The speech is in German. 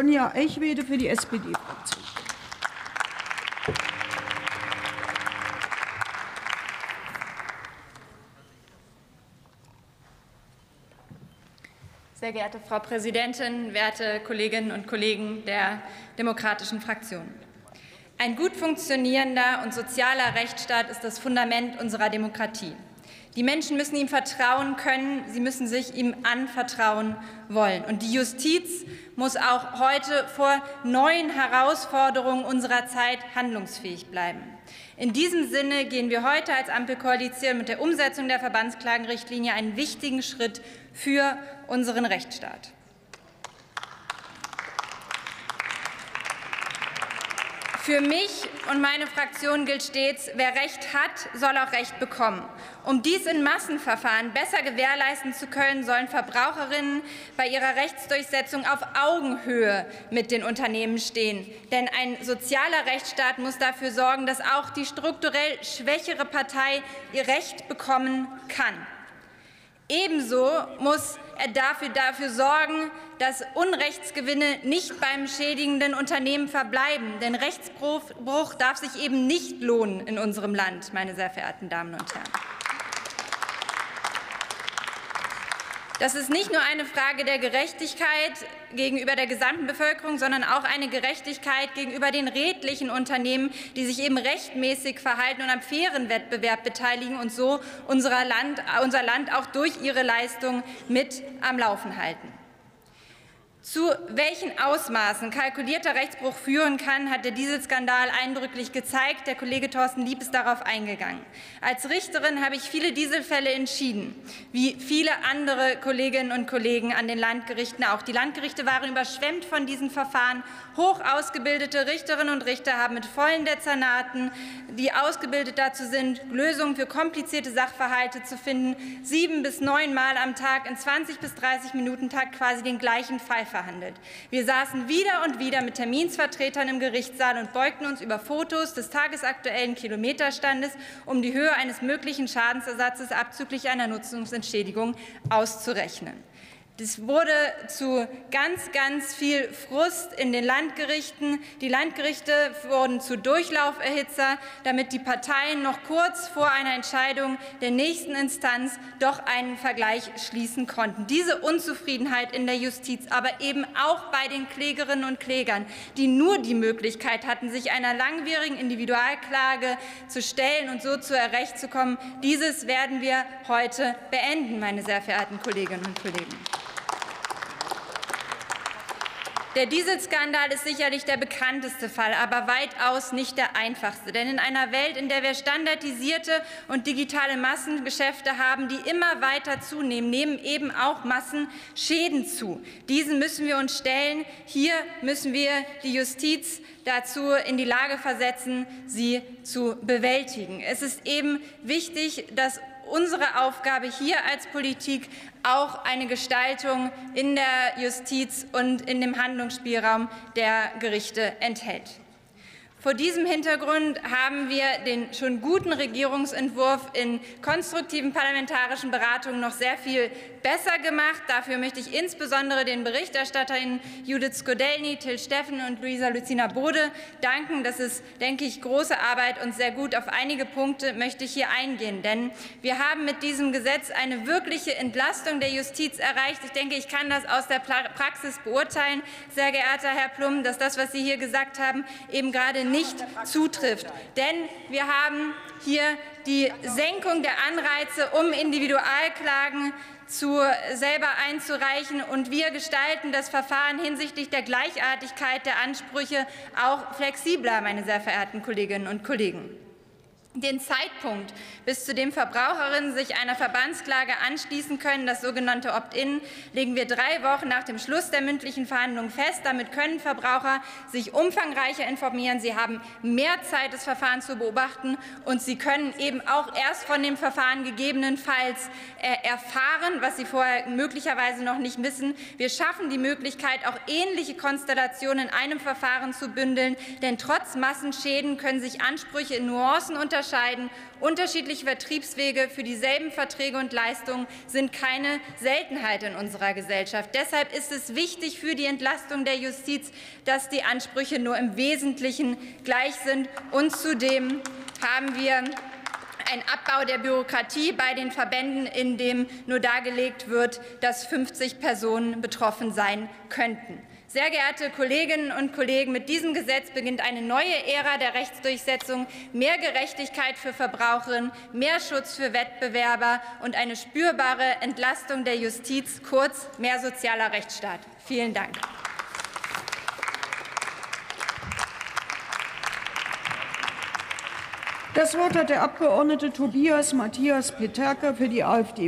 Sonja Echwede für die SPD-Fraktion. Sehr geehrte Frau Präsidentin, werte Kolleginnen und Kollegen der demokratischen Fraktionen! Ein gut funktionierender und sozialer Rechtsstaat ist das Fundament unserer Demokratie. Die Menschen müssen ihm vertrauen können, sie müssen sich ihm anvertrauen wollen. Und die Justiz muss auch heute vor neuen Herausforderungen unserer Zeit handlungsfähig bleiben. In diesem Sinne gehen wir heute als Ampelkoalition mit der Umsetzung der Verbandsklagenrichtlinie einen wichtigen Schritt für unseren Rechtsstaat. Für mich und meine Fraktion gilt stets, wer Recht hat, soll auch Recht bekommen. Um dies in Massenverfahren besser gewährleisten zu können, sollen Verbraucherinnen bei ihrer Rechtsdurchsetzung auf Augenhöhe mit den Unternehmen stehen. Denn ein sozialer Rechtsstaat muss dafür sorgen, dass auch die strukturell schwächere Partei ihr Recht bekommen kann. Ebenso muss dafür, dafür sorgen, dass Unrechtsgewinne nicht beim schädigenden Unternehmen verbleiben. Denn Rechtsbruch darf sich eben nicht lohnen in unserem Land, meine sehr verehrten Damen und Herren. Das ist nicht nur eine Frage der Gerechtigkeit gegenüber der gesamten Bevölkerung, sondern auch eine Gerechtigkeit gegenüber den redlichen Unternehmen, die sich eben rechtmäßig verhalten und am fairen Wettbewerb beteiligen und so unser Land, unser Land auch durch ihre Leistung mit am Laufen halten. Zu welchen Ausmaßen kalkulierter Rechtsbruch führen kann, hat der Dieselskandal eindrücklich gezeigt. Der Kollege Thorsten Lieb ist darauf eingegangen. Als Richterin habe ich viele Dieselfälle entschieden, wie viele andere Kolleginnen und Kollegen an den Landgerichten auch. Die Landgerichte waren überschwemmt von diesen Verfahren. Hoch ausgebildete Richterinnen und Richter haben mit vollen Dezernaten, die ausgebildet dazu sind, Lösungen für komplizierte Sachverhalte zu finden, sieben bis neun Mal am Tag in 20 bis 30 Minuten Tag quasi den gleichen Fall verhandelt. Wir saßen wieder und wieder mit Terminsvertretern im Gerichtssaal und beugten uns über Fotos des tagesaktuellen Kilometerstandes, um die Höhe eines möglichen Schadensersatzes abzüglich einer Nutzungsentschädigung auszurechnen. Das wurde zu ganz, ganz viel Frust in den Landgerichten. Die Landgerichte wurden zu Durchlauferhitzer, damit die Parteien noch kurz vor einer Entscheidung der nächsten Instanz doch einen Vergleich schließen konnten. Diese Unzufriedenheit in der Justiz, aber eben auch bei den Klägerinnen und Klägern, die nur die Möglichkeit hatten, sich einer langwierigen Individualklage zu stellen und so zu Recht zu kommen, dieses werden wir heute beenden, meine sehr verehrten Kolleginnen und Kollegen. Der Dieselskandal ist sicherlich der bekannteste Fall, aber weitaus nicht der einfachste. Denn in einer Welt, in der wir standardisierte und digitale Massengeschäfte haben, die immer weiter zunehmen, nehmen eben auch Massenschäden zu. Diesen müssen wir uns stellen. Hier müssen wir die Justiz dazu in die Lage versetzen, sie zu bewältigen. Es ist eben wichtig, dass unsere Aufgabe hier als Politik auch eine Gestaltung in der Justiz und in dem Handlungsspielraum der Gerichte enthält. Vor diesem Hintergrund haben wir den schon guten Regierungsentwurf in konstruktiven parlamentarischen Beratungen noch sehr viel besser gemacht. Dafür möchte ich insbesondere den Berichterstatterinnen Judith Skodelny, Till Steffen und Luisa Lucina Bode danken. Das ist, denke ich, große Arbeit und sehr gut. Auf einige Punkte möchte ich hier eingehen, denn wir haben mit diesem Gesetz eine wirkliche Entlastung der Justiz erreicht. Ich denke, ich kann das aus der Praxis beurteilen, sehr geehrter Herr Plum, dass das, was Sie hier gesagt haben, eben gerade nicht zutrifft. Denn wir haben hier die Senkung der Anreize, um Individualklagen zu, selber einzureichen. Und wir gestalten das Verfahren hinsichtlich der Gleichartigkeit der Ansprüche auch flexibler, meine sehr verehrten Kolleginnen und Kollegen. Den Zeitpunkt, bis zu dem Verbraucherinnen sich einer Verbandsklage anschließen können, das sogenannte Opt-in, legen wir drei Wochen nach dem Schluss der mündlichen Verhandlungen fest. Damit können Verbraucher sich umfangreicher informieren. Sie haben mehr Zeit, das Verfahren zu beobachten, und sie können eben auch erst von dem Verfahren gegebenenfalls äh, erfahren, was sie vorher möglicherweise noch nicht wissen. Wir schaffen die Möglichkeit, auch ähnliche Konstellationen in einem Verfahren zu bündeln, denn trotz Massenschäden können sich Ansprüche in Nuancen unterscheiden unterscheiden. Unterschiedliche Vertriebswege für dieselben Verträge und Leistungen sind keine Seltenheit in unserer Gesellschaft. Deshalb ist es wichtig für die Entlastung der Justiz, dass die Ansprüche nur im Wesentlichen gleich sind. Und zudem haben wir ein Abbau der Bürokratie bei den Verbänden, in dem nur dargelegt wird, dass 50 Personen betroffen sein könnten. Sehr geehrte Kolleginnen und Kollegen, mit diesem Gesetz beginnt eine neue Ära der Rechtsdurchsetzung, mehr Gerechtigkeit für Verbraucherinnen, mehr Schutz für Wettbewerber und eine spürbare Entlastung der Justiz, kurz mehr sozialer Rechtsstaat. Vielen Dank. Das Wort hat der Abgeordnete Tobias Matthias Peterka für die AfD.